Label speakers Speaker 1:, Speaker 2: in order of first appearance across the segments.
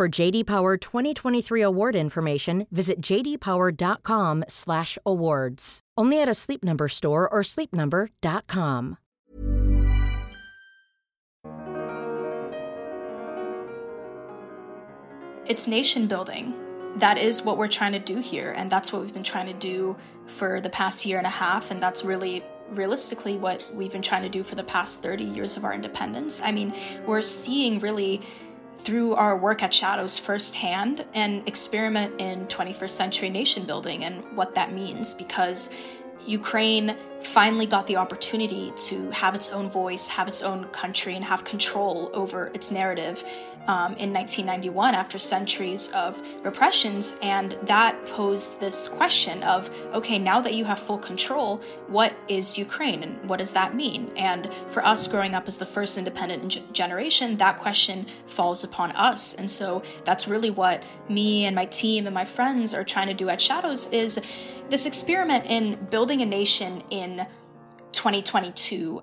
Speaker 1: For JD Power 2023 award information, visit jdpower.com/awards. Only at a Sleep Number store or sleepnumber.com.
Speaker 2: It's nation building. That is what we're trying to do here, and that's what we've been trying to do for the past year and a half, and that's really realistically what we've been trying to do for the past 30 years of our independence. I mean, we're seeing really through our work at Shadows firsthand and experiment in 21st century nation building and what that means because Ukraine finally got the opportunity to have its own voice, have its own country, and have control over its narrative um, in 1991 after centuries of repressions. And that posed this question of okay, now that you have full control, what is Ukraine and what does that mean? And for us growing up as the first independent generation, that question falls upon us. And so that's really what me and my team and my friends are trying to do at Shadows is this experiment in building a nation in 2022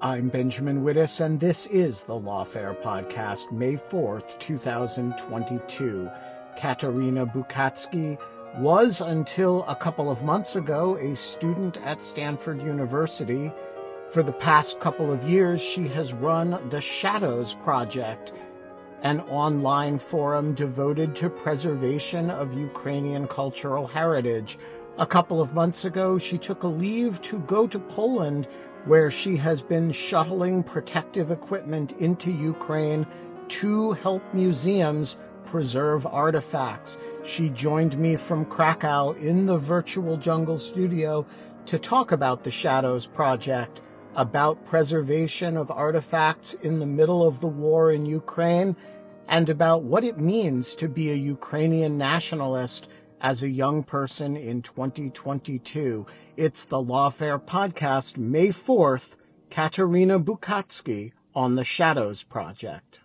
Speaker 3: I'm Benjamin Wittes, and this is the Lawfare Podcast, May 4th, 2022. Catarina Buchatskiy was, until a couple of months ago, a student at Stanford University. For the past couple of years, she has run the Shadows Project, an online forum devoted to preservation of Ukrainian cultural heritage. A couple of months ago, she took a leave to go to Poland where she has been shuttling protective equipment into Ukraine to help museums preserve artifacts. She joined me from Krakow in the virtual jungle studio to talk about the Shadows Project, about preservation of artifacts in the middle of the war in Ukraine, and about what it means to be a Ukrainian nationalist as a young person in 2022. It's the Lawfare Podcast, May 4th, Catarina Buchatskiy on the Shadows Project.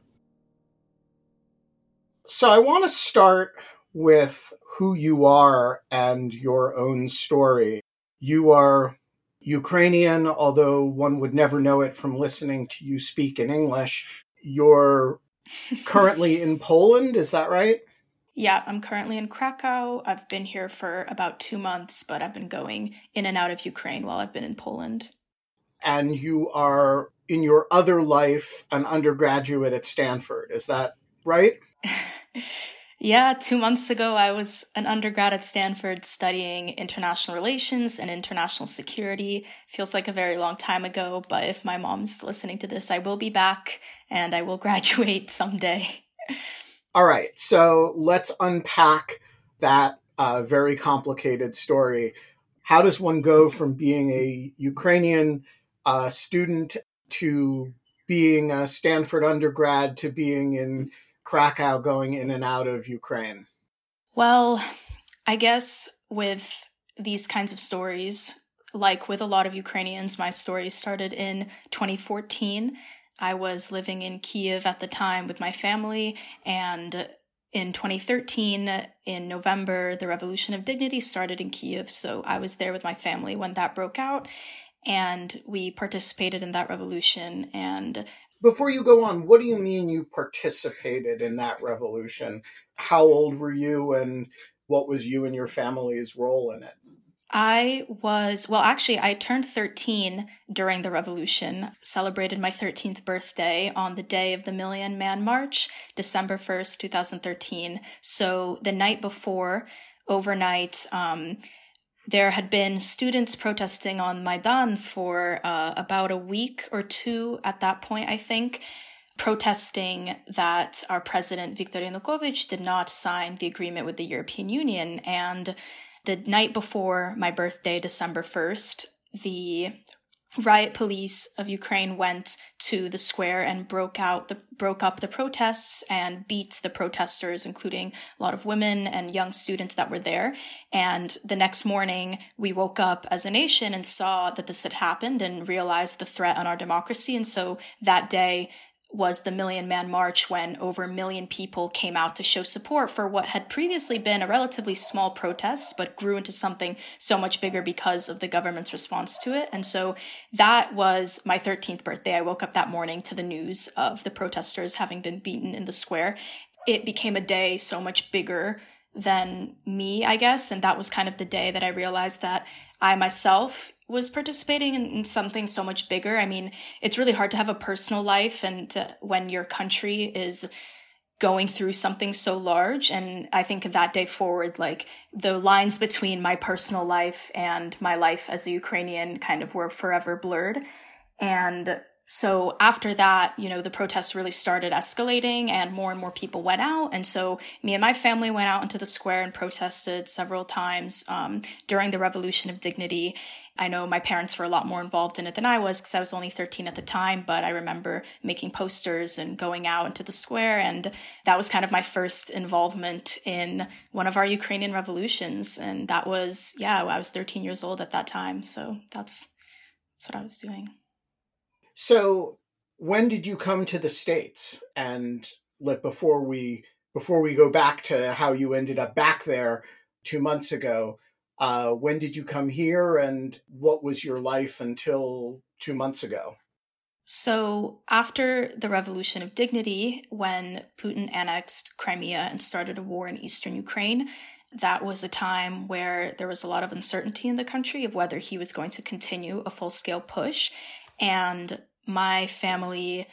Speaker 3: So I want to start with who you are and your own story. You are Ukrainian, although one would never know it from listening to you speak in English. You're currently in Poland, is that right?
Speaker 2: Yeah, I'm currently in Krakow. I've been here for about two months, but I've been going in and out of Ukraine while I've been in Poland.
Speaker 3: And you are, in your other life, an undergraduate at Stanford. Is that right?
Speaker 2: yeah, two months ago, I was an undergrad at Stanford studying international relations and international security. Feels like a very long time ago, but if my mom's listening to this, I will be back and I will graduate someday.
Speaker 3: All right, so let's unpack that uh, very complicated story. How does one go from being a Ukrainian uh, student to being a Stanford undergrad to being in Krakow, going in and out of Ukraine?
Speaker 2: Well, I guess with these kinds of stories, like with a lot of Ukrainians, my story started in 2014 I was living in Kiev at the time with my family, and in 2013, in November, the Revolution of Dignity started in Kiev. So I was there with my family when that broke out, and we participated in that revolution. And
Speaker 3: before you go on, what do you mean you participated in that revolution? How old were you, and what was you and your family's role in it?
Speaker 2: I was, well, actually, I turned 13 during the revolution, celebrated my 13th birthday on the day of the Million Man March, December 1st, 2013. So the night before, overnight, um, there had been students protesting on Maidan for uh, about a week or two at that point, I think, protesting that our president, Viktor Yanukovych, did not sign the agreement with the European Union. And the night before my birthday, December 1st, the riot police of Ukraine went to the square and broke out the broke up the protests and beat the protesters including a lot of women and young students that were there. And the next morning we woke up as a nation and saw that this had happened and realized the threat on our democracy. And so that day was the Million Man March when over a million people came out to show support for what had previously been a relatively small protest, but grew into something so much bigger because of the government's response to it. And so that was my 13th birthday. I woke up that morning to the news of the protesters having been beaten in the square. It became a day so much bigger than me, I guess. And that was kind of the day that I realized that I myself was participating in, in, something so much bigger. I mean, it's really hard to have a personal life and when your country is going through something so large. And I think that day forward, like the lines between my personal life and my life as a Ukrainian kind of were forever blurred. And so after that, you know, the protests really started escalating and more and more people went out. And so me and my family went out into the square and protested several times um, during the Revolution of Dignity. I know my parents were a lot more involved in it than I was because I was only 13 at the time, but I remember making posters and going out into the square. And that was kind of my first involvement in one of our Ukrainian revolutions. And that was, yeah, I was 13 years old at that time. So that's, that's what I was doing.
Speaker 3: So, when did you come to the states? And like before we before we go back to how you ended up back there two months ago, uh, when did you come here, and what was your life until two months ago?
Speaker 2: So, after the Revolution of Dignity, when Putin annexed Crimea and started a war in eastern Ukraine, that was a time where there was a lot of uncertainty in the country of whether he was going to continue a full scale push. And my family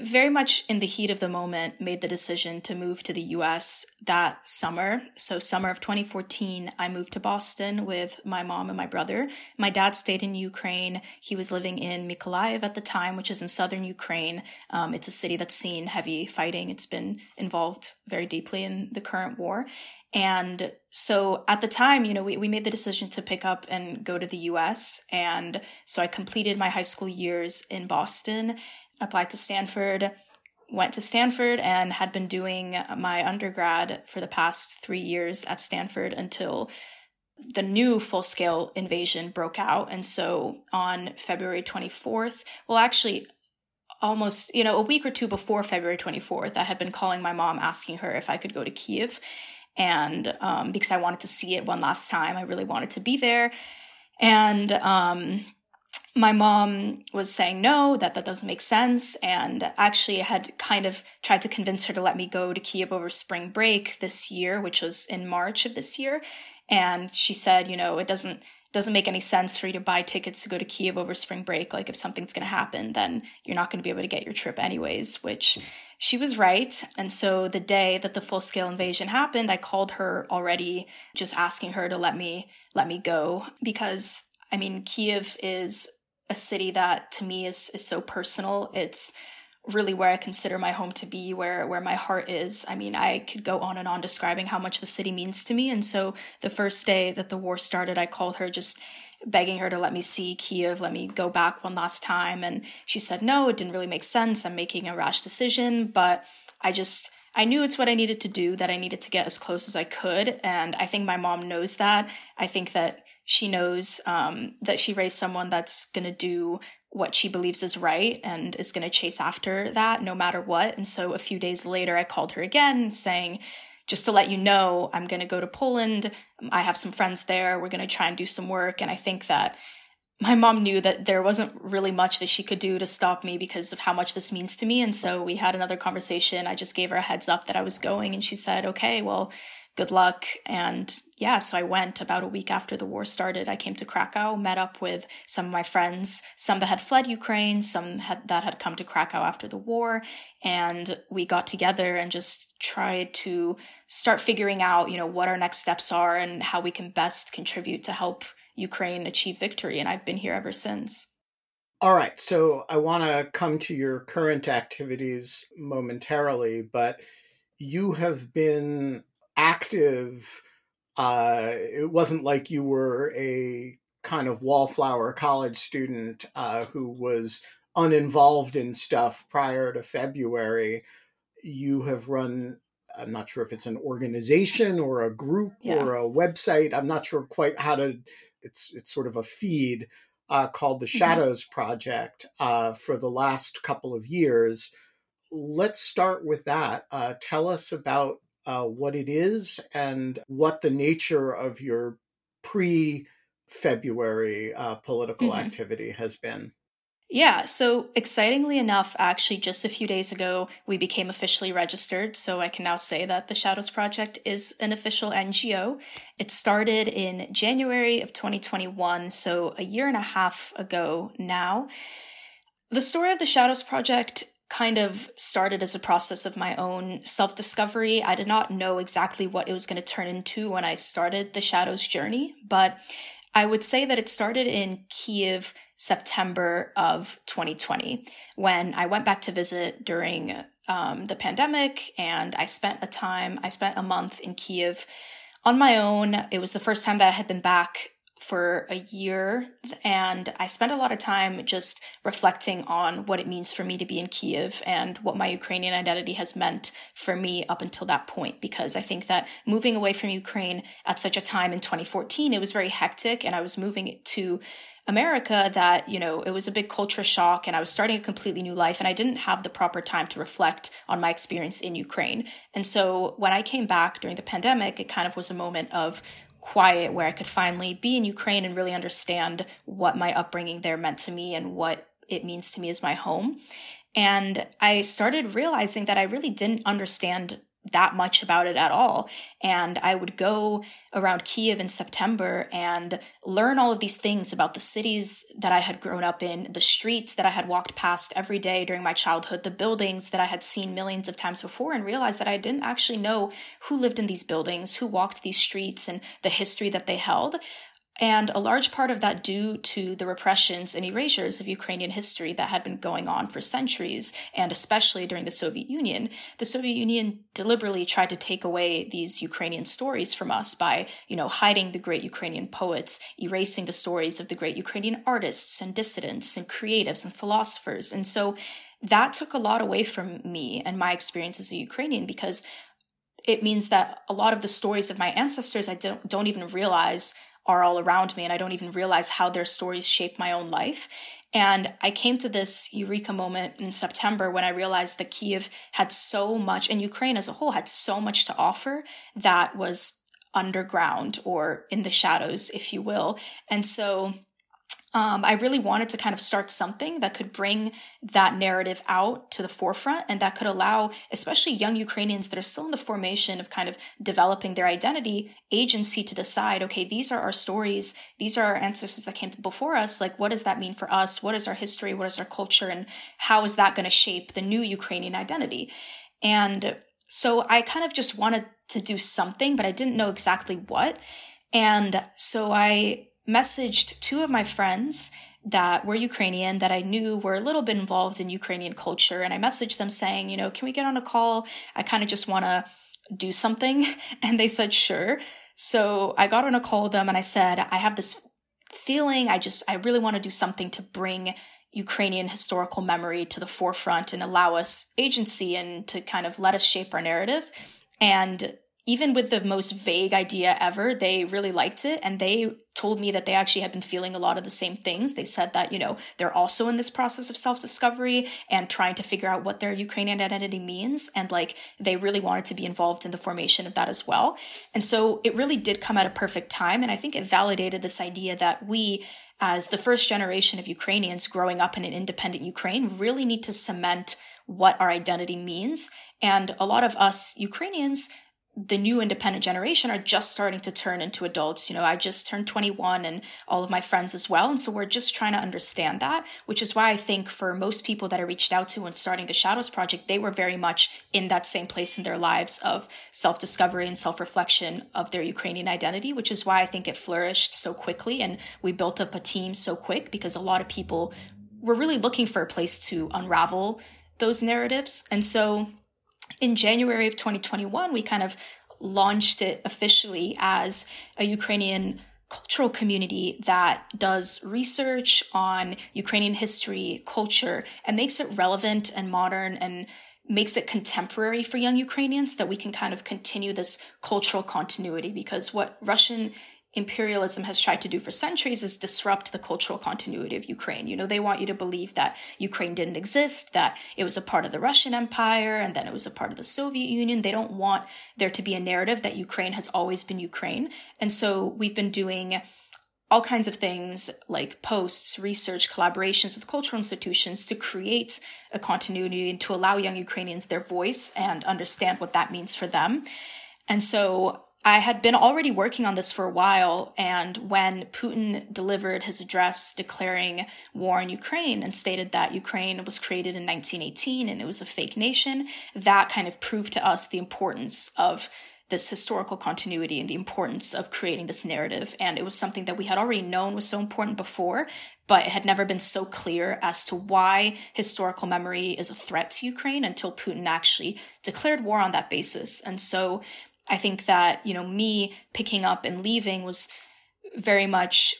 Speaker 2: very much in the heat of the moment made the decision to move to the US that summer. So summer of 2014, I moved to Boston with my mom and my brother. My dad stayed in Ukraine. He was living in Mykolaiv at the time, which is in southern Ukraine. Um, it's a city that's seen heavy fighting. It's been involved very deeply in the current war. And so at the time, you know, we, we made the decision to pick up and go to the US. And so I completed my high school years in Boston, applied to Stanford, went to Stanford, and had been doing my undergrad for the past three years at Stanford until the new full scale invasion broke out. And so on February 24th, well, actually, almost, you know, a week or two before February 24th, I had been calling my mom asking her if I could go to Kiev and um, because I wanted to see it one last time, I really wanted to be there. And um, my mom was saying no, that that doesn't make sense. And actually, I had kind of tried to convince her to let me go to Kiev over spring break this year, which was in March of this year. And she said, you know, it doesn't doesn't make any sense for you to buy tickets to go to Kiev over spring break. Like if something's going to happen, then you're not going to be able to get your trip anyways, which hmm. she was right. And so the day that the full scale invasion happened, I called her already just asking her to let me let me go because I mean Kiev is a city that to me is is so personal. It's really where I consider my home to be, where where my heart is. I mean, I could go on and on describing how much the city means to me. And so the first day that the war started, I called her just begging her to let me see Kiev, let me go back one last time. And she said, no, it didn't really make sense. I'm making a rash decision, but I just, I knew it's what I needed to do, that I needed to get as close as I could. And I think my mom knows that. I think that she knows um, that she raised someone that's going to do what she believes is right and is going to chase after that no matter what. And so a few days later, I called her again saying, just to let you know, I'm going to go to Poland. I have some friends there. We're going to try and do some work. And I think that my mom knew that there wasn't really much that she could do to stop me because of how much this means to me. And so we had another conversation. I just gave her a heads up that I was going, and she said, okay, well, good luck. And yeah, so I went about a week after the war started. I came to Krakow, met up with some of my friends, some that had fled Ukraine, some had, that had come to Krakow after the war. And we got together and just tried to start figuring out, you know, what our next steps are and how we can best contribute to help Ukraine achieve victory. And I've been here ever since.
Speaker 3: All right. So I want to come to your current activities momentarily, but you have been active. Uh, it wasn't like you were a kind of wallflower college student uh, who was uninvolved in stuff prior to February. You have run, I'm not sure if it's an organization or a group yeah. or a website. I'm not sure quite how to, it's, it's sort of a feed uh, called the mm-hmm. Shadows mm-hmm. Project uh, for the last couple of years. Let's start with that. Uh, tell us about uh, what it is and what the nature of your pre February uh, political mm-hmm. activity has been.
Speaker 2: Yeah, so excitingly enough, actually, just a few days ago, we became officially registered. So I can now say that the Shadows Project is an official NGO. It started in January of 2021, so a year and a half ago now. The story of the Shadows Project kind of started as a process of my own self discovery. I did not know exactly what it was going to turn into when I started the Shadows journey, but I would say that it started in Kiev September of 2020 when I went back to visit during um, the pandemic and I spent a time, I spent a month in Kiev on my own. It was the first time that I had been back for a year and I spent a lot of time just reflecting on what it means for me to be in Kiev and what my Ukrainian identity has meant for me up until that point because I think that moving away from Ukraine at such a time in 2014 it was very hectic and I was moving to America that, you know, it was a big culture shock and I was starting a completely new life and I didn't have the proper time to reflect on my experience in Ukraine. And so when I came back during the pandemic, it kind of was a moment of quiet where I could finally be in Ukraine and really understand what my upbringing there meant to me and what it means to me as my home. And I started realizing that I really didn't understand that much about it at all. And I would go around Kiev in September and learn all of these things about the cities that I had grown up in, the streets that I had walked past every day during my childhood, the buildings that I had seen millions of times before, and realize that I didn't actually know who lived in these buildings, who walked these streets, and the history that they held. And a large part of that due to the repressions and erasures of Ukrainian history that had been going on for centuries, and especially during the Soviet Union. The Soviet Union deliberately tried to take away these Ukrainian stories from us by, you know, hiding the great Ukrainian poets, erasing the stories of the great Ukrainian artists and dissidents and creatives and philosophers. And so that took a lot away from me and my experience as a Ukrainian because it means that a lot of the stories of my ancestors I don't, don't even realize are all around me and I don't even realize how their stories shape my own life. And I came to this eureka moment in September when I realized that Kiev had so much, and Ukraine as a whole had so much to offer that was underground or in the shadows, if you will. And so um, I really wanted to kind of start something that could bring that narrative out to the forefront and that could allow, especially young Ukrainians that are still in the formation of kind of developing their identity, agency to decide, okay, these are our stories, these are our ancestors that came before us. Like, what does that mean for us? What is our history? What is our culture? And how is that going to shape the new Ukrainian identity? And so I kind of just wanted to do something, but I didn't know exactly what. And so I messaged two of my friends that were Ukrainian that I knew were a little bit involved in Ukrainian culture. And I messaged them saying, you know, can we get on a call? I kind of just want to do something. And they said, sure. So I got on a call with them and I said, I have this feeling. I just, I really want to do something to bring Ukrainian historical memory to the forefront and allow us agency and to kind of let us shape our narrative. And even with the most vague idea ever, they really liked it. And they told me that they actually had been feeling a lot of the same things. They said that, you know, they're also in this process of self discovery and trying to figure out what their Ukrainian identity means. And like, they really wanted to be involved in the formation of that as well. And so it really did come at a perfect time. And I think it validated this idea that we, as the first generation of Ukrainians growing up in an independent Ukraine, really need to cement what our identity means. And a lot of us Ukrainians, the new independent generation are just starting to turn into adults. You know, I just turned 21 and all of my friends as well. And so we're just trying to understand that, which is why I think for most people that I reached out to when starting the Shadows Project, they were very much in that same place in their lives of self discovery and self reflection of their Ukrainian identity, which is why I think it flourished so quickly. And we built up a team so quick because a lot of people were really looking for a place to unravel those narratives. And so in January of 2021, we kind of launched it officially as a Ukrainian cultural community that does research on Ukrainian history, culture, and makes it relevant and modern and makes it contemporary for young Ukrainians that we can kind of continue this cultural continuity because what Russian imperialism has tried to do for centuries is disrupt the cultural continuity of Ukraine. You know, they want you to believe that Ukraine didn't exist, that it was a part of the Russian Empire, and then it was a part of the Soviet Union. They don't want there to be a narrative that Ukraine has always been Ukraine. And so we've been doing all kinds of things like posts, research, collaborations with cultural institutions to create a continuity and to allow young Ukrainians their voice and understand what that means for them. And so I had been already working on this for a while, and when Putin delivered his address declaring war in Ukraine and stated that Ukraine was created in 1918 and it was a fake nation, that kind of proved to us the importance of this historical continuity and the importance of creating this narrative. And it was something that we had already known was so important before, but it had never been so clear as to why historical memory is a threat to Ukraine until Putin actually declared war on that basis. And so I think that, you know, me picking up and leaving was very much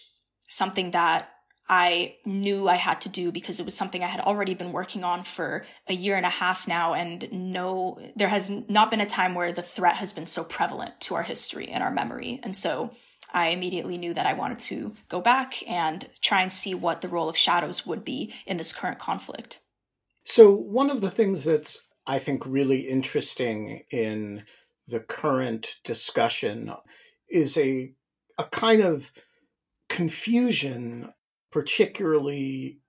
Speaker 2: something that I knew I had to do because it was something I had already been working on for a year and a half now. And no, there has not been a time where the threat has been so prevalent to our history and our memory. And so I immediately knew that I wanted to go back and try and see what the role of shadows would be in this current conflict.
Speaker 3: So, one of the things that's, I think, really interesting in the current discussion is a a kind of confusion, particularly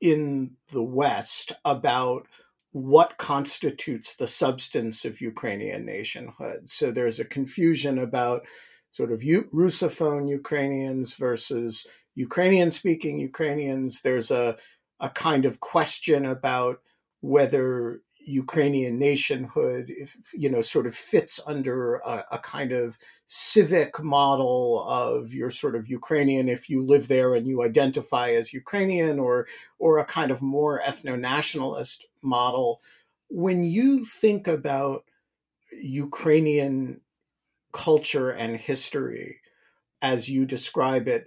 Speaker 3: in the West, about what constitutes the substance of Ukrainian nationhood. So there's a confusion about sort of Russophone Ukrainians versus Ukrainian speaking Ukrainians. There's a, a kind of question about whether Ukrainian nationhood, if, you know, sort of fits under a, a, kind of civic model of you're sort of Ukrainian if you live there and you identify as Ukrainian, or or a kind of more ethno-nationalist model. When you think about Ukrainian culture and history, as you describe it,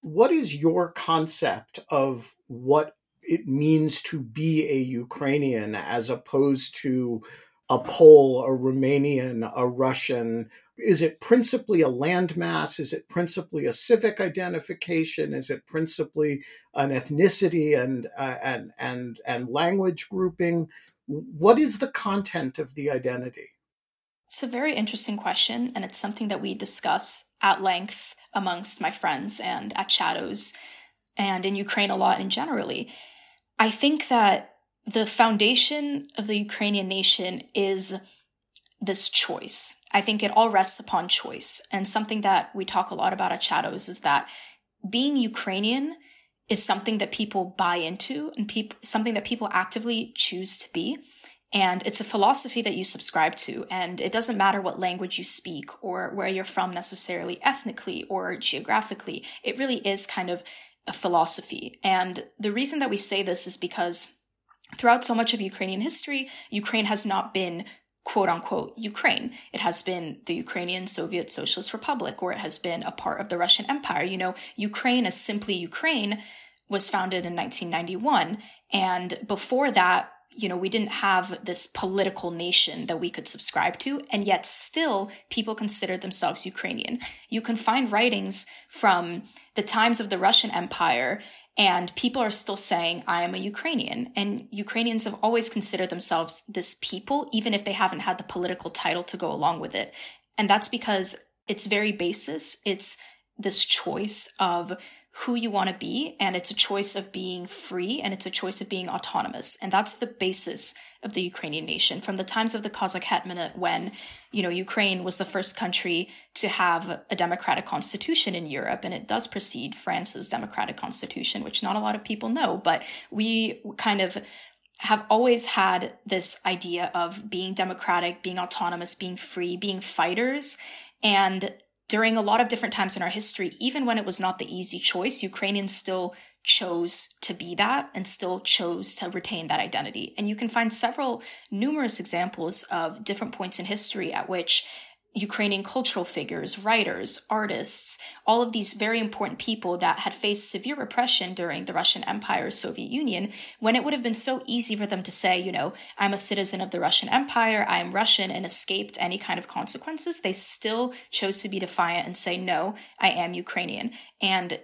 Speaker 3: what is your concept of what it means to be a Ukrainian as opposed to a Pole, a Romanian, a Russian? Is it principally a landmass? Is it principally a civic identification? Is it principally an ethnicity and uh, and and and language grouping? What is the content of the identity?
Speaker 2: It's a very interesting question, and it's something that we discuss at length amongst my friends and at Shadows and in Ukraine a lot in generally. I think that the foundation of the Ukrainian nation is this choice. I think it all rests upon choice. And something that we talk a lot about at Shadows is that being Ukrainian is something that people buy into and people something that people actively choose to be. And it's a philosophy that you subscribe to. And it doesn't matter what language you speak or where you're from necessarily ethnically or geographically. It really is kind of a philosophy. And the reason that we say this is because throughout so much of Ukrainian history, Ukraine has not been quote unquote Ukraine. It has been the Ukrainian Soviet Socialist Republic, or it has been a part of the Russian Empire. You know, Ukraine as simply Ukraine was founded in 1991. And before that, you know, we didn't have this political nation that we could subscribe to, and yet still people consider themselves Ukrainian. You can find writings from the times of the Russian Empire, and people are still saying, I am a Ukrainian. And Ukrainians have always considered themselves this people, even if they haven't had the political title to go along with it. And that's because it's very basis. It's this choice of who you want to be and it's a choice of being free and it's a choice of being autonomous and that's the basis of the Ukrainian nation from the times of the Cossack Hetmanate when, you know, Ukraine was the first country to have a democratic constitution in Europe. And it does precede France's democratic constitution, which not a lot of people know, but we kind of have always had this idea of being democratic, being autonomous, being free, being fighters. And during a lot of different times in our history, even when it was not the easy choice, Ukrainians still chose to be that and still chose to retain that identity. And you can find several numerous examples of different points in history at which Ukrainian cultural figures, writers, artists, all of these very important people that had faced severe repression during the Russian Empire, Soviet Union, when it would have been so easy for them to say, you know, I'm a citizen of the Russian Empire, I am Russian and escaped any kind of consequences, they still chose to be defiant and say, no, I am Ukrainian. And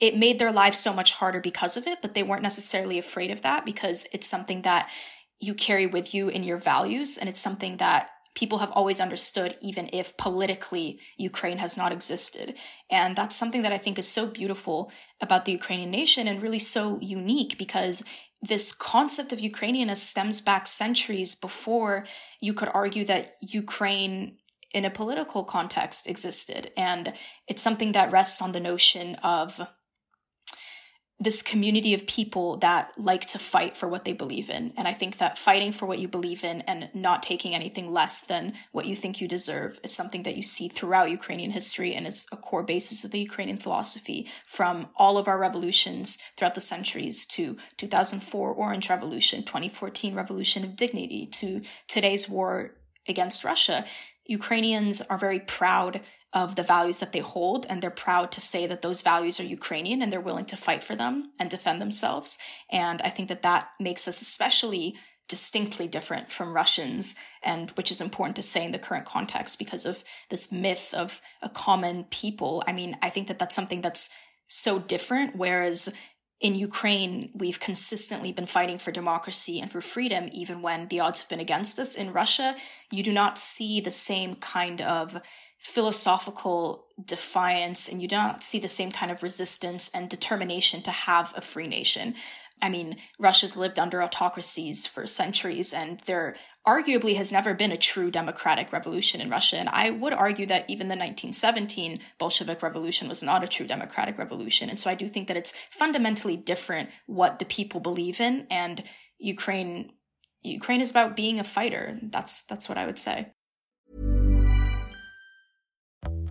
Speaker 2: it made their lives so much harder because of it, but they weren't necessarily afraid of that because it's something that you carry with you in your values and it's something that people have always understood, even if politically Ukraine has not existed. And that's something that I think is so beautiful about the Ukrainian nation and really so unique because this concept of Ukrainianness stems back centuries before you could argue that Ukraine in a political context existed. And it's something that rests on the notion of this community of people that like to fight for what they believe in. And I think that fighting for what you believe in and not taking anything less than what you think you deserve is something that you see throughout Ukrainian history and is a core basis of the Ukrainian philosophy from all of our revolutions throughout the centuries to 2004 Orange Revolution, 2014 Revolution of Dignity to today's war against Russia. Ukrainians are very proud of the values that they hold and they're proud to say that those values are Ukrainian and they're willing to fight for them and defend themselves. And I think that that makes us especially distinctly different from Russians and which is important to say in the current context because of this myth of a common people. I mean, I think that that's something that's so different whereas in Ukraine, we've consistently been fighting for democracy and for freedom, even when the odds have been against us. In Russia, you do not see the same kind of philosophical defiance and you don't see the same kind of resistance and determination to have a free nation. I mean, Russia's lived under autocracies for centuries and there arguably has never been a true democratic revolution in Russia. And I would argue that even the 1917 Bolshevik revolution was not a true democratic revolution. And so I do think that it's fundamentally different what the people believe in and Ukraine Ukraine is about being a fighter. That's that's what I would say.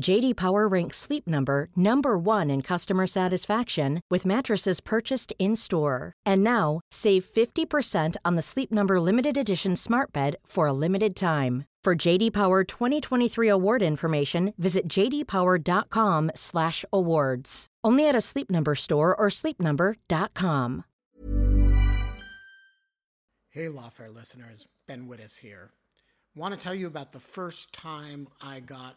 Speaker 1: JD Power ranks Sleep Number number 1 in customer satisfaction with mattresses purchased in-store. And now, save 50% on the Sleep Number limited edition Smart Bed for a limited time. For JD Power 2023 award information, visit jdpower.com/awards. Only at a Sleep Number store or sleepnumber.com.
Speaker 3: Hey, Lawfare listeners, Ben Wittes here. Want to tell you about the first time I got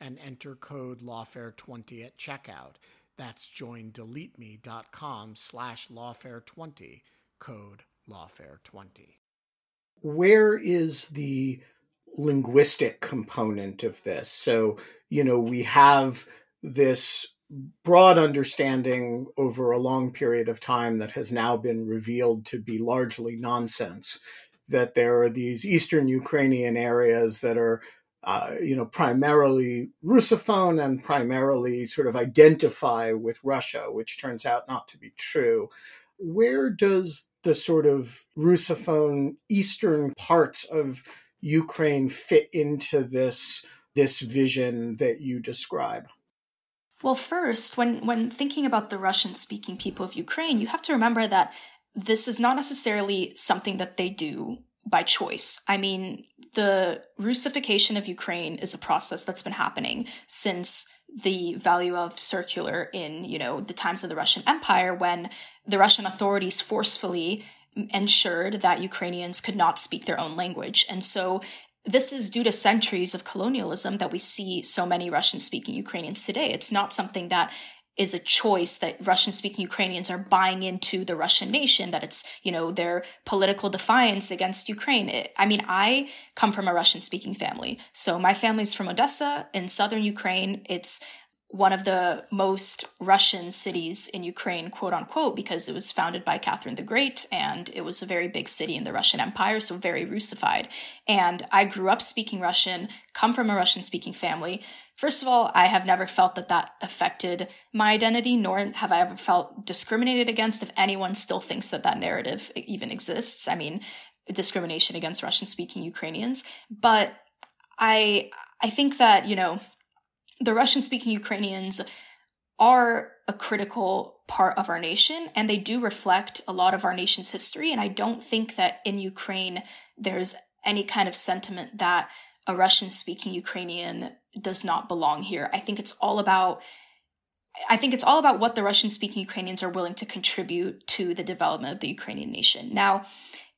Speaker 3: and enter code lawfare20 at checkout. That's joindeleteme.com slash lawfare20, code lawfare20. Where is the linguistic component of this? So, you know, we have this broad understanding over a long period of time that has now been revealed to be largely nonsense that there are these eastern Ukrainian areas that are uh, you know, primarily Russophone and primarily sort of identify with Russia, which turns out not to be true. Where does the sort of Russophone eastern parts of Ukraine fit into this this vision that you describe?
Speaker 2: Well, first, when when thinking about the Russian-speaking people of Ukraine, you have to remember that this is not necessarily something that they do by choice. I mean, the Russification of Ukraine is a process that's been happening since the Valuev Circular in, you know, the times of the Russian Empire when the Russian authorities forcefully ensured that Ukrainians could not speak their own language. And so this is due to centuries of colonialism that we see so many Russian speaking Ukrainians today. It's not something that is a choice that Russian speaking Ukrainians are buying into the Russian nation, that it's, you know, their political defiance against Ukraine. It, I mean, I come from a Russian speaking family. So my family's from Odessa in southern Ukraine. It's one of the most Russian cities in Ukraine, quote unquote, because it was founded by Catherine the Great and it was a very big city in the Russian Empire, so very Russified. And I grew up speaking Russian, come from a Russian speaking family. First of all, I have never felt that that affected my identity, nor have I ever felt discriminated against if anyone still thinks that that narrative even exists. I mean, discrimination against Russian speaking Ukrainians. But I, I think that, you know, the Russian speaking Ukrainians are a critical part of our nation and they do reflect a lot of our nation's history. And I don't think that in Ukraine there's any kind of sentiment that a Russian speaking Ukrainian does not belong here. I think it's all about I think it's all about what the Russian speaking Ukrainians are willing to contribute to the development of the Ukrainian nation. Now,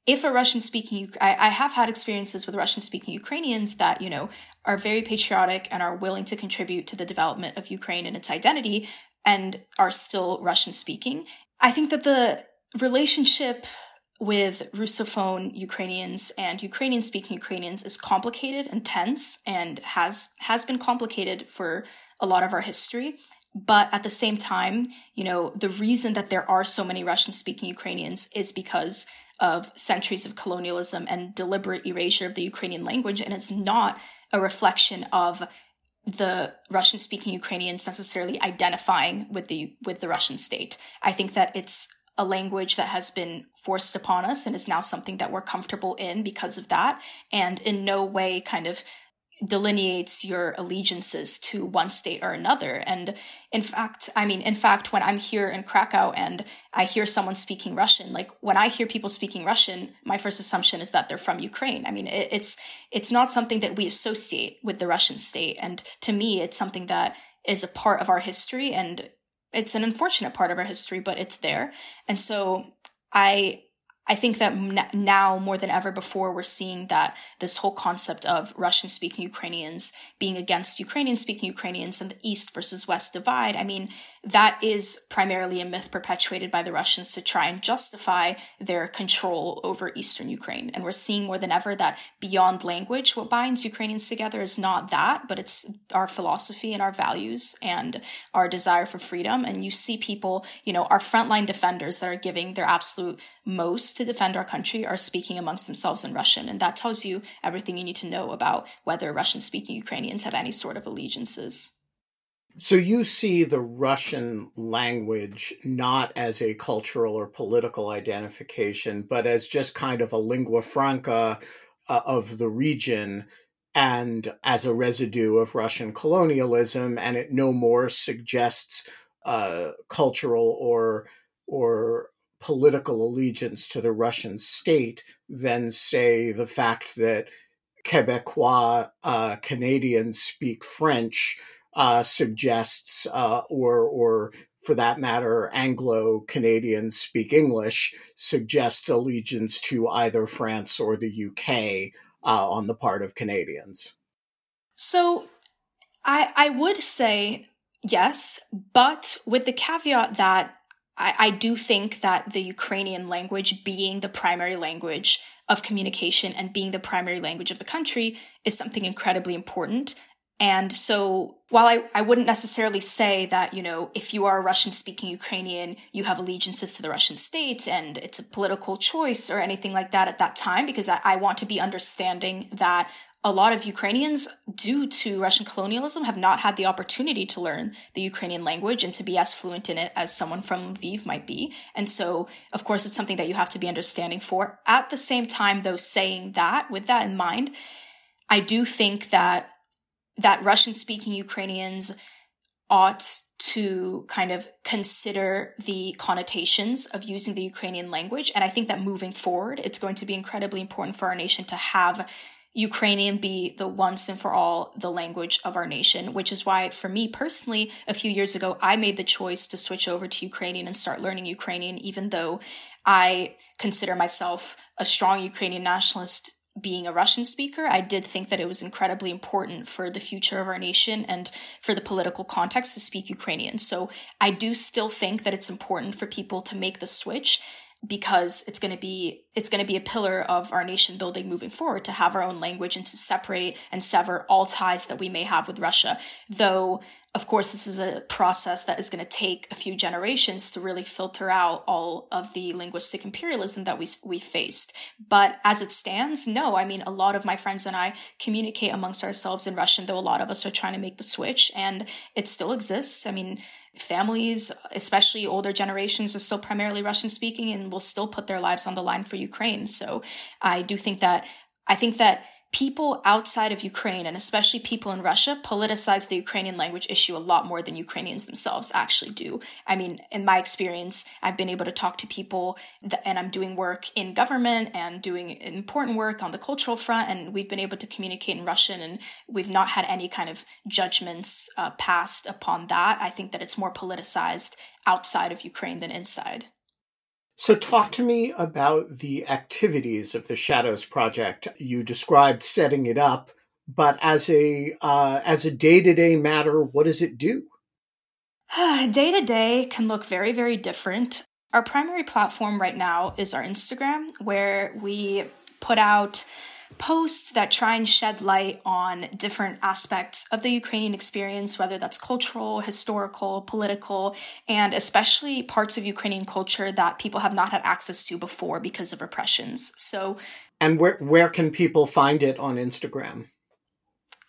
Speaker 2: if a Russian speaking, I, I have had experiences with Russian speaking Ukrainians that, you know, are very patriotic and are willing to contribute to the development of Ukraine and its identity and are still Russian speaking. I think that the relationship with Russophone Ukrainians and Ukrainian speaking Ukrainians is complicated and tense and has has been complicated for a lot of our history. But at the same time, you know, the reason that there are so many Russian speaking Ukrainians is because of centuries of colonialism and deliberate erasure of the Ukrainian language. And it's not a reflection of the Russian speaking Ukrainians necessarily identifying with the with the Russian state. I think that it's a language that has been forced upon us and is now something that we're comfortable in because of that and in no way kind of delineates your allegiances to one state or another. And in fact, I mean, in fact, when I'm here in Krakow and I hear someone speaking Russian, like when I hear people speaking Russian, my first assumption is that they're from Ukraine. I mean, it, it's it's not something that we associate with the Russian state, and to me, it's something that is a part of our history, and it's an unfortunate part of our history, but it's there. And so I I think that now more than ever before, we're seeing that this whole concept of Russian speaking Ukrainians being against Ukrainian speaking Ukrainians and the East versus West divide. I mean, that is primarily a myth perpetuated by the Russians to try and justify their control over Eastern Ukraine. And we're seeing more than ever that beyond language, what binds Ukrainians together is not that, but it's our philosophy and our values and our desire for freedom. And you see people, you know, our frontline defenders that are giving their absolute most to defend our country are speaking amongst themselves in Russian. And that tells you everything you need to know about whether Russian speaking Ukrainians have any sort of allegiances.
Speaker 3: So you see the Russian language not as a cultural or political identification, but as just kind of a lingua franca uh, of the region and as a residue of Russian colonialism, and it no more suggests uh, cultural or or political allegiance to the Russian state than, say, the fact that Quebecois uh, Canadians speak French uh, suggests, uh, or or for that matter, Anglo Canadians speak English suggests allegiance to either France or the UK uh, on the part of Canadians.
Speaker 2: So, I I would say yes, but with the caveat that I, I do think that the Ukrainian language being the primary language of communication and being the primary language of the country is something incredibly important. And so while I, I wouldn't necessarily say that, you know, if you are a Russian speaking Ukrainian, you have allegiances to the Russian state and it's a political choice or anything like that at that time, because I, I want to be understanding that a lot of Ukrainians, due to Russian colonialism, have not had the opportunity to learn the Ukrainian language and to be as fluent in it as someone from Lviv might be. And so, of course, it's something that you have to be understanding for. At the same time, though, saying that, with that in mind, I do think that that Russian speaking Ukrainians ought to kind of consider the connotations of using the Ukrainian language. And I think that moving forward, it's going to be incredibly important for our nation to have Ukrainian be the once and for all the language of our nation, which is why, for me personally, a few years ago, I made the choice to switch over to Ukrainian and start learning Ukrainian, even though I consider myself a strong Ukrainian nationalist being a Russian speaker, I did think that it was incredibly important for the future of our nation and for the political context to speak Ukrainian. So I do still think that it's important for people to make the switch because it's going to be it's going to be a pillar of our nation building moving forward to have our own language and to separate and sever all ties that we may have with Russia though of course, this is a process that is going to take a few generations to really filter out all of the linguistic imperialism that we we faced. But as it stands, no. I mean, a lot of my friends and I communicate amongst ourselves in Russian, though a lot of us are trying to make the switch, and it still exists. I mean, families, especially older generations, are still primarily Russian speaking and will still put their lives on the line for Ukraine. So I do think that I think that people outside of Ukraine, and especially people in Russia, politicize the Ukrainian language issue a lot more than Ukrainians themselves actually do. I mean, in my experience, I've been able to talk to people, that, and I'm doing work in government and doing important work on the cultural front, and we've been able to communicate in Russian, and we've not had any kind of judgments uh, passed upon that. I think that it's more politicized outside of Ukraine than inside.
Speaker 3: So, talk to me about the activities of the Shadows Project. You described setting it up, but as a uh, as a day to day matter, what does it do?
Speaker 2: Day to day can look very very different. Our primary platform right now is our Instagram, where we put out posts that try and shed light on different aspects of the Ukrainian experience, whether that's cultural, historical, political, and especially parts of Ukrainian culture that people have not had access to before because of repressions. So,
Speaker 3: and where where can people find it on Instagram?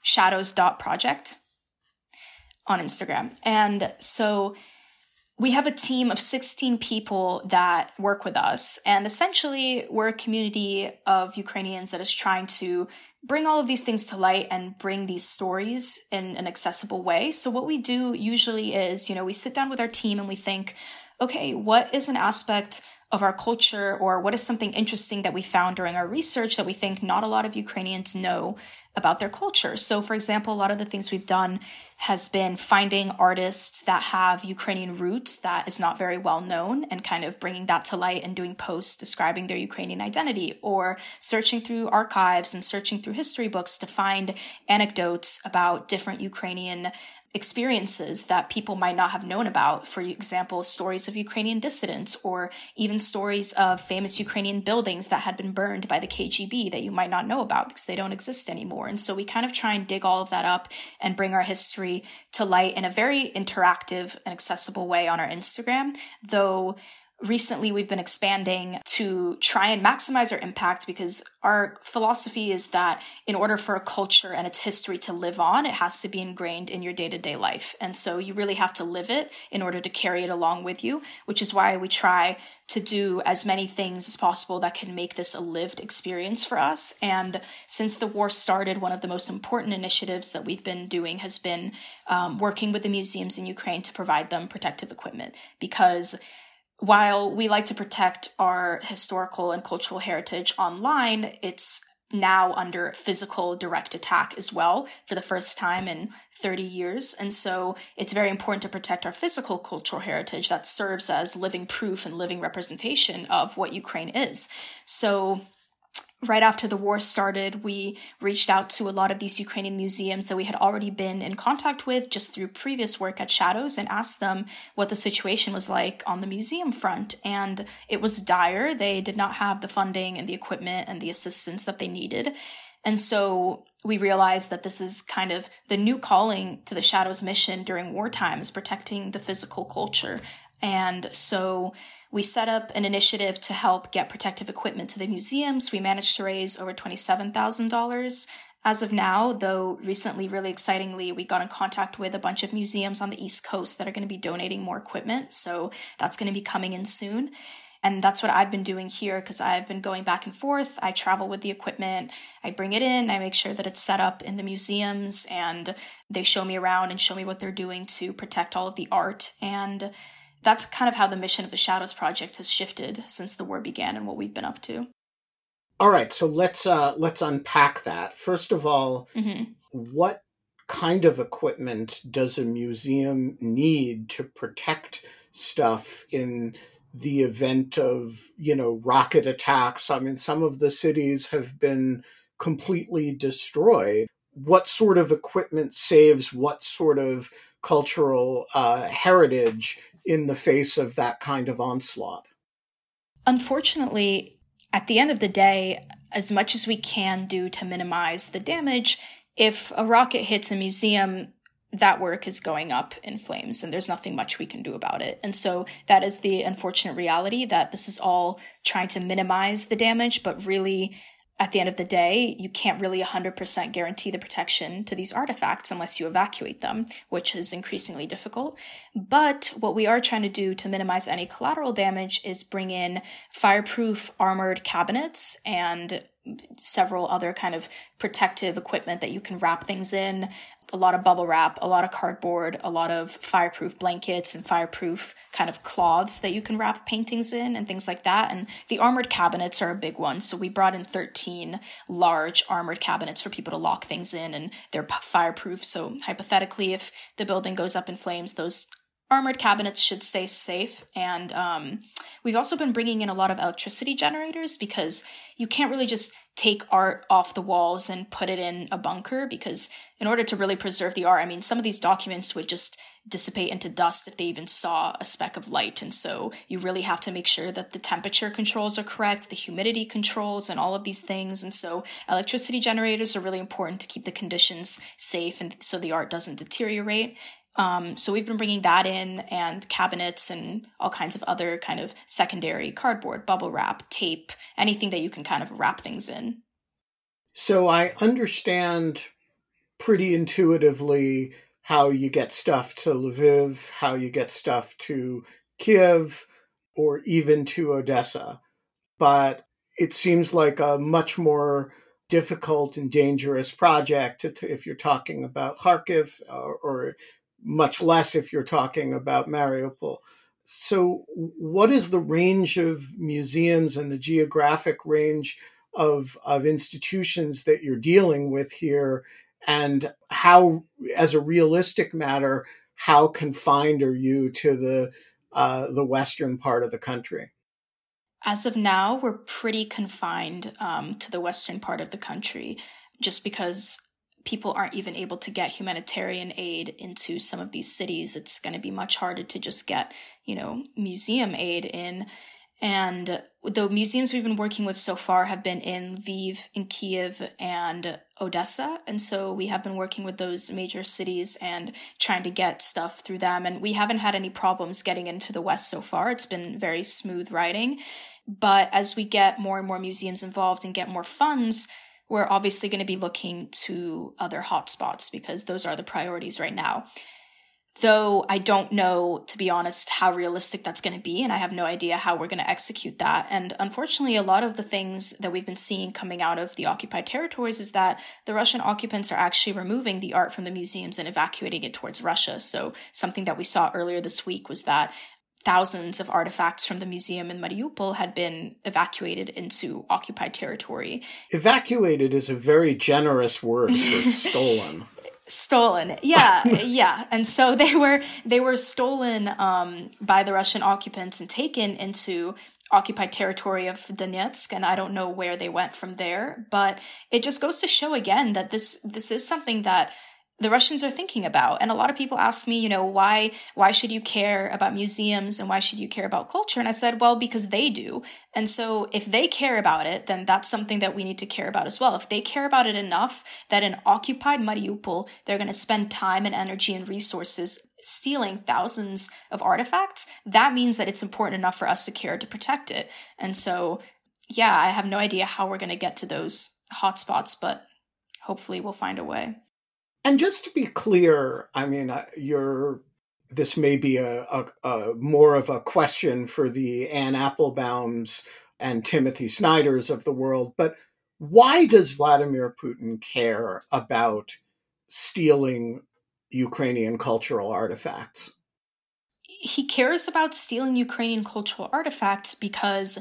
Speaker 2: Shadows.project on Instagram. And so we have a team of 16 people that work with us. And essentially, we're a community of Ukrainians that is trying to bring all of these things to light and bring these stories in an accessible way. So, what we do usually is, you know, we sit down with our team and we think, okay, what is an aspect of our culture or what is something interesting that we found during our research that we think not a lot of Ukrainians know about their culture. So, for example, a lot of the things we've done has been finding artists that have Ukrainian roots that is not very well known and kind of bringing that to light and doing posts describing their Ukrainian identity, or searching through archives and searching through history books to find anecdotes about different Ukrainian experiences that people might not have known about. For example, stories of Ukrainian dissidents, or even stories of famous Ukrainian buildings that had been burned by the KGB that you might not know about because they don't exist anymore. And so we kind of try and dig all of that up and bring our history to light in a very interactive and accessible way on our Instagram, though recently we've been expanding to try and maximize our impact because our philosophy is that in order for a culture and its history to live on, it has to be ingrained in your day to day life. And so you really have to live it in order to carry it along with you, which is why we try to do as many things as possible that can make this a lived experience for us. And since the war started, one of the most important initiatives that we've been doing has been um, working with the museums in Ukraine to provide them protective equipment because while we like to protect our historical and cultural heritage online, it's now under physical direct attack as well for the first time in 30 years. And so it's very important to protect our physical cultural heritage that serves as living proof and living representation of what Ukraine is. So right after the war started, we reached out to a lot of these Ukrainian museums that we had already been in contact with just through previous work at Shadows and asked them what the situation was like on the museum front. And it was dire. They did not have the funding and the equipment and the assistance that they needed. And so we realized that this is kind of the new calling to the Shadows mission during wartime is protecting the physical culture. And so we set up an initiative to help get protective equipment to the museums. We managed to raise over $27,000 as of now, though recently, really excitingly, we got in contact with a bunch of museums on the East Coast that are going to be donating more equipment. So that's going to be coming in soon. And that's what I've been doing here because I've been going back and forth. I travel with the equipment, I bring it in, I make sure that it's set up in the museums, and they show me around and show me what they're doing to protect all of the art. And that's kind of how the mission of the Shadows Project has shifted since the war began and what we've been up to.
Speaker 3: All right, so let's uh, let's unpack that. First of all, mm-hmm. what kind of equipment does a museum need to protect stuff in the event of you know rocket attacks? I mean, some of the cities have been completely destroyed. What sort of equipment saves what sort of cultural uh, heritage in the face of that kind of onslaught.
Speaker 2: Unfortunately, at the end of the day, as much as we can do to minimize the damage, if a rocket hits a museum, that work is going up in flames and there's nothing much we can do about it. And so that is the unfortunate reality that this is all trying to minimize the damage, but really at the end of the day, you can't really 100% guarantee the protection to these artifacts unless you evacuate them, which is increasingly difficult. But what we are trying to do to minimize any collateral damage is bring in fireproof armored cabinets and several other kind of protective equipment that you can wrap things in a lot of bubble wrap, a lot of cardboard, a lot of fireproof blankets and fireproof kind of cloths that you can wrap paintings in and things like that. And the armored cabinets are a big one. So we brought in 13 large armored cabinets for people to lock things in and they're fireproof. So hypothetically, if the building goes up in flames, those armored cabinets should stay safe. And um, we've also been bringing in a lot of electricity generators because you can't really just take art off the walls and put it in a bunker because in order to really preserve the art, I mean, some of these documents would just dissipate into dust if they even saw a speck of light. And so you really have to make sure that the temperature controls are correct, the humidity controls, and all of these things. And so electricity generators are really important to keep the conditions safe and so the art doesn't deteriorate. Um, so we've been bringing that in and cabinets and all kinds of other kind of secondary cardboard, bubble wrap, tape, anything that you can kind of wrap things in.
Speaker 3: So I understand pretty intuitively how you get stuff to Lviv, how you get stuff to Kiev, or even to Odessa. But it seems like a much more difficult and dangerous project if you're talking about Kharkiv or, or much less if you're talking about Mariupol. So, what is the range of museums and the geographic range of, of institutions that you're dealing with here? And how, as a realistic matter, how confined are you to the, uh, the western part of the country?
Speaker 2: As of now, we're pretty confined um, to the western part of the country just because people aren't even able to get humanitarian aid into some of these cities, it's going to be much harder to just get, you know, museum aid in. And the museums we've been working with so far have been in Lviv, in Kiev, and Odessa. And so we have been working with those major cities and trying to get stuff through them. And we haven't had any problems getting into the West so far. It's been very smooth riding. But as we get more and more museums involved and get more funds, we're obviously going to be looking to other hotspots because those are the priorities right now. Though I don't know, to be honest, how realistic that's going to be, and I have no idea how we're going to execute that. And unfortunately, a lot of the things that we've been seeing coming out of the occupied territories is that the Russian occupants are actually removing the art from the museums and evacuating it towards Russia. So, something that we saw earlier this week was that thousands of artifacts from the museum in Mariupol had been evacuated into occupied territory.
Speaker 3: Evacuated is a very generous word for stolen.
Speaker 2: stolen yeah yeah and so they were they were stolen um, by the russian occupants and taken into occupied territory of Donetsk and I don't know where they went from there but it just goes to show again that this this is something that the Russians are thinking about. And a lot of people ask me, you know, why why should you care about museums and why should you care about culture? And I said, well, because they do. And so if they care about it, then that's something that we need to care about as well. If they care about it enough that in occupied Mariupol, they're going to spend time and energy and resources stealing thousands of artifacts, that means that it's important enough for us to care to protect it. And so, yeah, I have no idea how we're going to get to those hotspots, but hopefully we'll find a way.
Speaker 3: And just to be clear, I mean, uh, you're this may be a, a, a, more of a question for the Anne Applebaums and Timothy Snyders of the world, but why does Vladimir Putin care about stealing Ukrainian cultural artifacts?
Speaker 2: He cares about stealing Ukrainian cultural artifacts because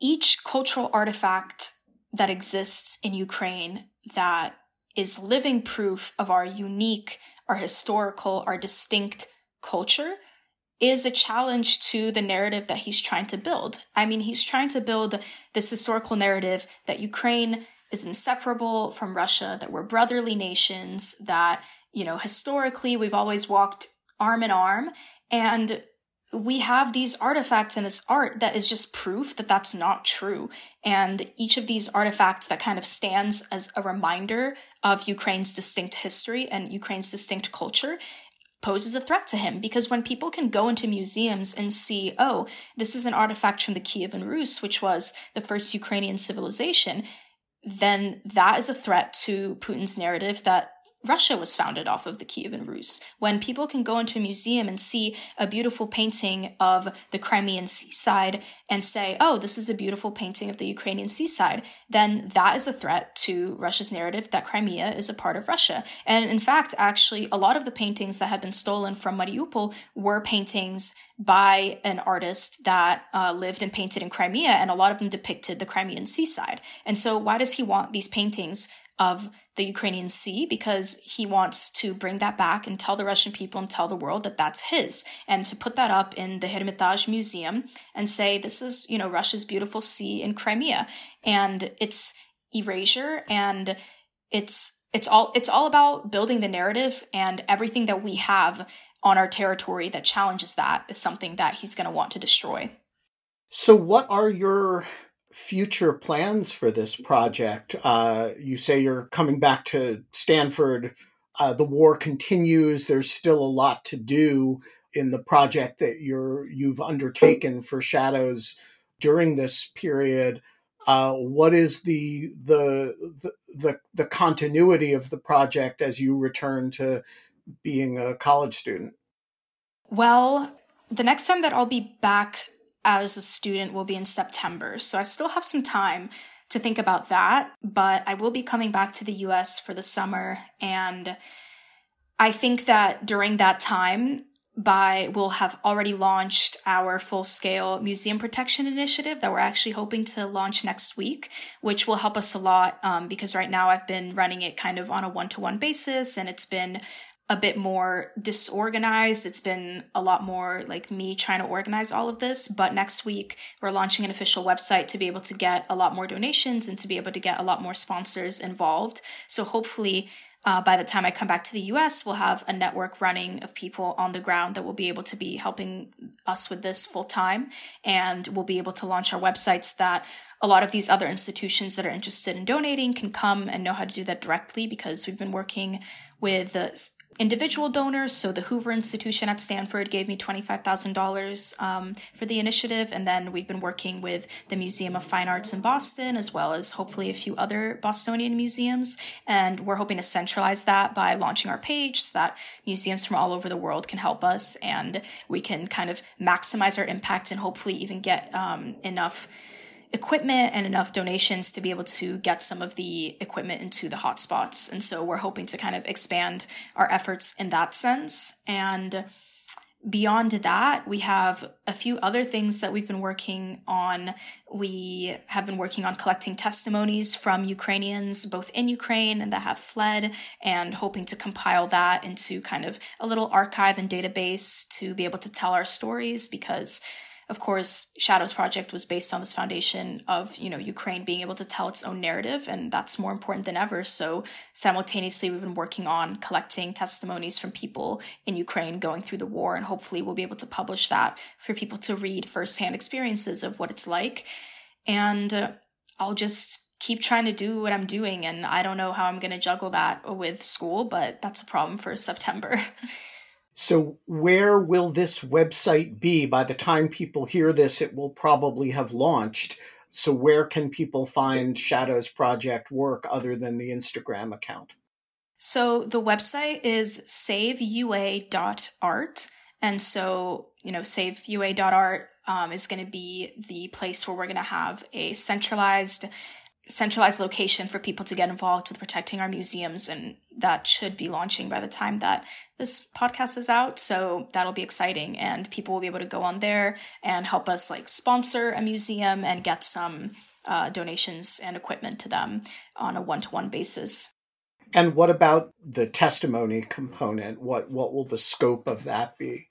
Speaker 2: each cultural artifact that exists in Ukraine that is living proof of our unique, our historical, our distinct culture is a challenge to the narrative that he's trying to build. I mean, he's trying to build this historical narrative that Ukraine is inseparable from Russia, that we're brotherly nations, that, you know, historically we've always walked arm in arm. And we have these artifacts and this art that is just proof that that's not true. And each of these artifacts that kind of stands as a reminder of Ukraine's distinct history and Ukraine's distinct culture poses a threat to him because when people can go into museums and see, oh, this is an artifact from the Kievan Rus, which was the first Ukrainian civilization, then that is a threat to Putin's narrative that Russia was founded off of the Kievan Rus. When people can go into a museum and see a beautiful painting of the Crimean seaside and say, oh, this is a beautiful painting of the Ukrainian seaside, then that is a threat to Russia's narrative that Crimea is a part of Russia. And in fact, actually, a lot of the paintings that had been stolen from Mariupol were paintings by an artist that uh, lived and painted in Crimea, and a lot of them depicted the Crimean seaside. And so, why does he want these paintings of the Ukrainian Sea because he wants to bring that back and tell the Russian people and tell the world that that's his, and to put that up in the Hermitage Museum and say this is you know Russia's beautiful sea in Crimea, and it's erasure and it's it's all it's all about building the narrative and everything that we have on our territory that challenges that is something that he's going to want to destroy.
Speaker 3: So, what are your future plans for this project? Uh, you say you're coming back to Stanford. Uh, the war continues. There's still a lot to do in the project that you're you've undertaken for Shadows during this period. Uh, what is the, the the the the continuity of the project as you return to being a college student?
Speaker 2: Well, the next time that I'll be back as a student will be in September. So I still have some time to think about that, but I will be coming back to the US for the summer. And I think that during that time, by we'll have already launched our full scale museum protection initiative that we're actually hoping to launch next week which will help us a lot um, because right now i've been running it kind of on a one-to-one basis and it's been a bit more disorganized. It's been a lot more like me trying to organize all of this. But next week, we're launching an official website to be able to get a lot more donations and to be able to get a lot more sponsors involved. So hopefully, uh, by the time I come back to the US, we'll have a network running of people on the ground that will be able to be helping us with this full time. And we'll be able to launch our websites that a lot of these other institutions that are interested in donating can come and know how to do that directly because we've been working with the individual donors. So the Hoover Institution at Stanford gave me $25,000 um, for the initiative. And then we've been working with the Museum of Fine Arts in Boston, as well as hopefully a few other Bostonian museums. And we're hoping to centralize that by launching our page so that museums from all over the world can help us and we can kind of maximize our impact and hopefully even get um, enough equipment and enough donations to be able to get some of the equipment into the hotspots. And so we're hoping to kind of expand our efforts in that sense. And beyond that, we have a few other things that we've been working on. We have been working on collecting testimonies from Ukrainians, both in Ukraine and that have fled, and hoping to compile that into kind of a little archive and database to be able to tell our stories because of course, Shadows Project was based on this foundation of, you know, Ukraine being able to tell its own narrative, and that's more important than ever. So simultaneously, we've been working on collecting testimonies from people in Ukraine going through the war, and hopefully we'll be able to publish that for people to read firsthand experiences of what it's like. And uh, I'll just keep trying to do what I'm doing, and I don't know how I'm going to juggle that with school, but that's a problem for September.
Speaker 3: So, where will this website be? By the time people hear this, it will probably have launched. So, where can people find Shadows Project work other than the Instagram account?
Speaker 2: So, the website is saveua.art. And so, you know, saveua.art um, is going to be the place where we're going to have a centralized centralized location for people to get involved with protecting our museums and that should be launching by the time that this podcast is out. So that'll be exciting and people will be able to go on there and help us like sponsor a museum and get some uh, donations and equipment to them on a one-to-one basis.
Speaker 3: And what about the testimony component? What what will the scope of that be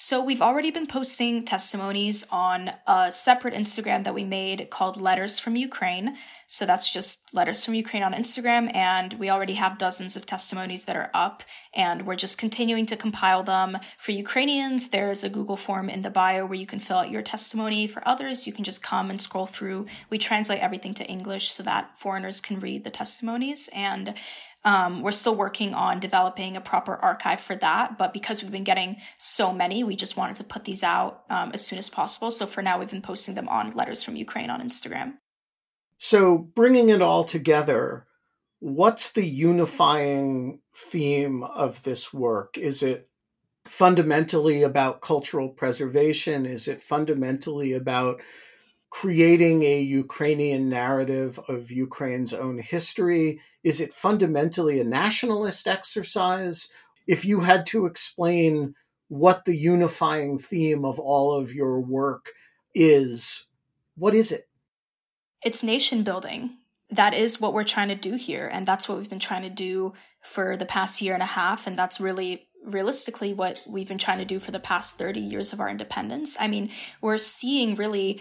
Speaker 2: so we've already been posting testimonies on a separate Instagram that we made called Letters from Ukraine. So that's just Letters from Ukraine on Instagram. And we already have dozens of testimonies that are up. And we're just continuing to compile them. For Ukrainians, there's a Google form in the bio where you can fill out your testimony. For others, you can just come and scroll through. We translate everything to English so that foreigners can read the testimonies. And um, we're still working on developing a proper archive for that, but because we've been getting so many, we just wanted to put these out um, as soon as possible. So for now, we've been posting them on Letters from Ukraine on Instagram.
Speaker 3: So, bringing it all together, what's the unifying theme of this work? Is it fundamentally about cultural preservation? Is it fundamentally about creating a Ukrainian narrative of Ukraine's own history? Is it fundamentally a nationalist exercise? If you had to explain what the unifying theme of all of your work is, what is it?
Speaker 2: It's nation building that is what we're trying to do here. And that's what we've been trying to do for the past year and a half. And that's really realistically what we've been trying to do for the past 30 years of our independence. I mean, we're seeing really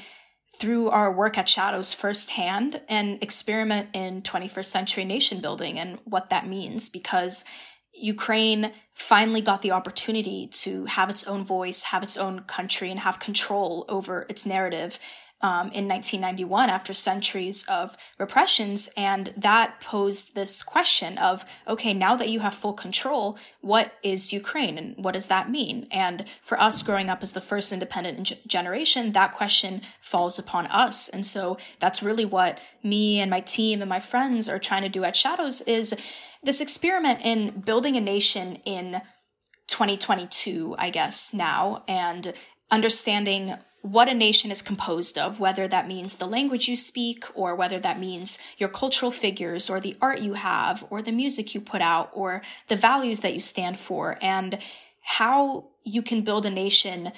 Speaker 2: through our work at Shadows firsthand and experiment in 21st century nation building and what that means because Ukraine finally got the opportunity to have its own voice, have its own country, and have control over its narrative um, in 1991 after centuries of repressions. And that posed this question of, okay, now that you have full control, what is Ukraine and what does that mean? And for us growing up as the first independent generation, that question falls upon us. And so that's really what me and my team and my friends are trying to do at Shadows is this experiment in building a nation in 2022, I guess now, and understanding what a nation is composed of, whether that means the language you speak, or whether that means your cultural figures, or the art you have, or the music you put out, or the values that you stand for, and how you can build a nation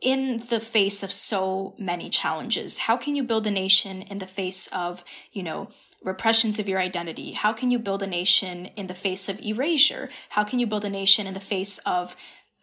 Speaker 2: in the face of so many challenges. How can you build a nation in the face of, you know, repressions of your identity? How can you build a nation in the face of erasure? How can you build a nation in the face of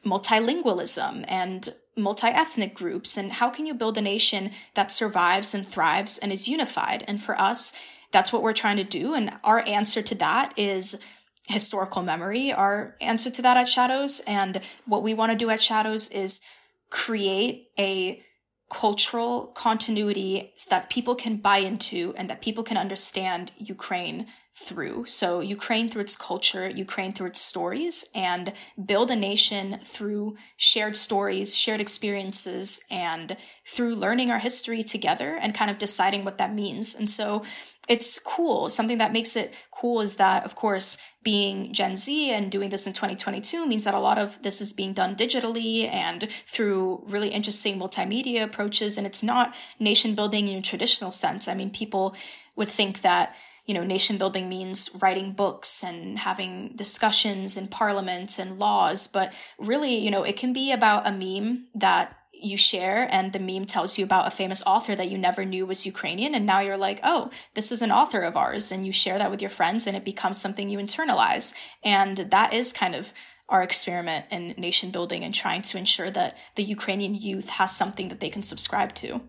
Speaker 2: multilingualism and multi-ethnic groups and how can you build a nation that survives and thrives and is unified? And for us that's what we're trying to do and our answer to that is historical memory. Our answer to that at shadows and what we want to do at shadows is create a cultural continuity that people can buy into and that people can understand Ukraine through. So, Ukraine through its culture, Ukraine through its stories, and build a nation through shared stories, shared experiences, and through learning our history together and kind of deciding what that means. And so, it's cool. Something that makes it cool is that, of course, being Gen Z and doing this in 2022 means that a lot of this is being done digitally and through really interesting multimedia approaches. And it's not nation building in a traditional sense. I mean, people would think that you know, nation building means writing books and having discussions in parliament and laws. But really, you know, it can be about a meme that you share and the meme tells you about a famous author that you never knew was Ukrainian. And now you're like, oh, this is an author of ours. And you share that with your friends and it becomes something you internalize. And that is kind of our experiment in nation building and trying to ensure that the Ukrainian youth has something that they can subscribe to.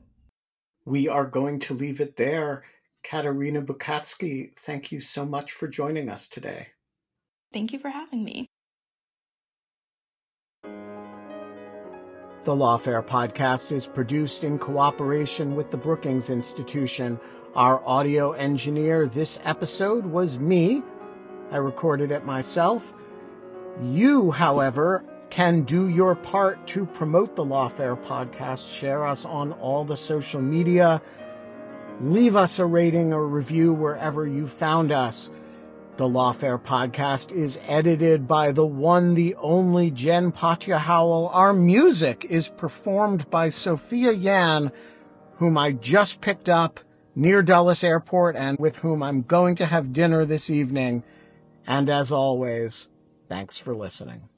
Speaker 3: We are going to leave it there. Catarina Buchatskiy, thank you so much for joining us today.
Speaker 2: Thank you for having me.
Speaker 3: The Lawfare podcast is produced in cooperation with the Brookings Institution. Our audio engineer this episode was me. I recorded it myself. You, however, can do your part to promote the Lawfare podcast. Share us on all the social media Leave us a rating or review wherever you found us. The Lawfare podcast is edited by the one, the only Jen Patja Howell. Our music is performed by Sophia Yan, whom I just picked up near Dulles Airport and with whom I'm going to have dinner this evening. And as always, thanks for listening.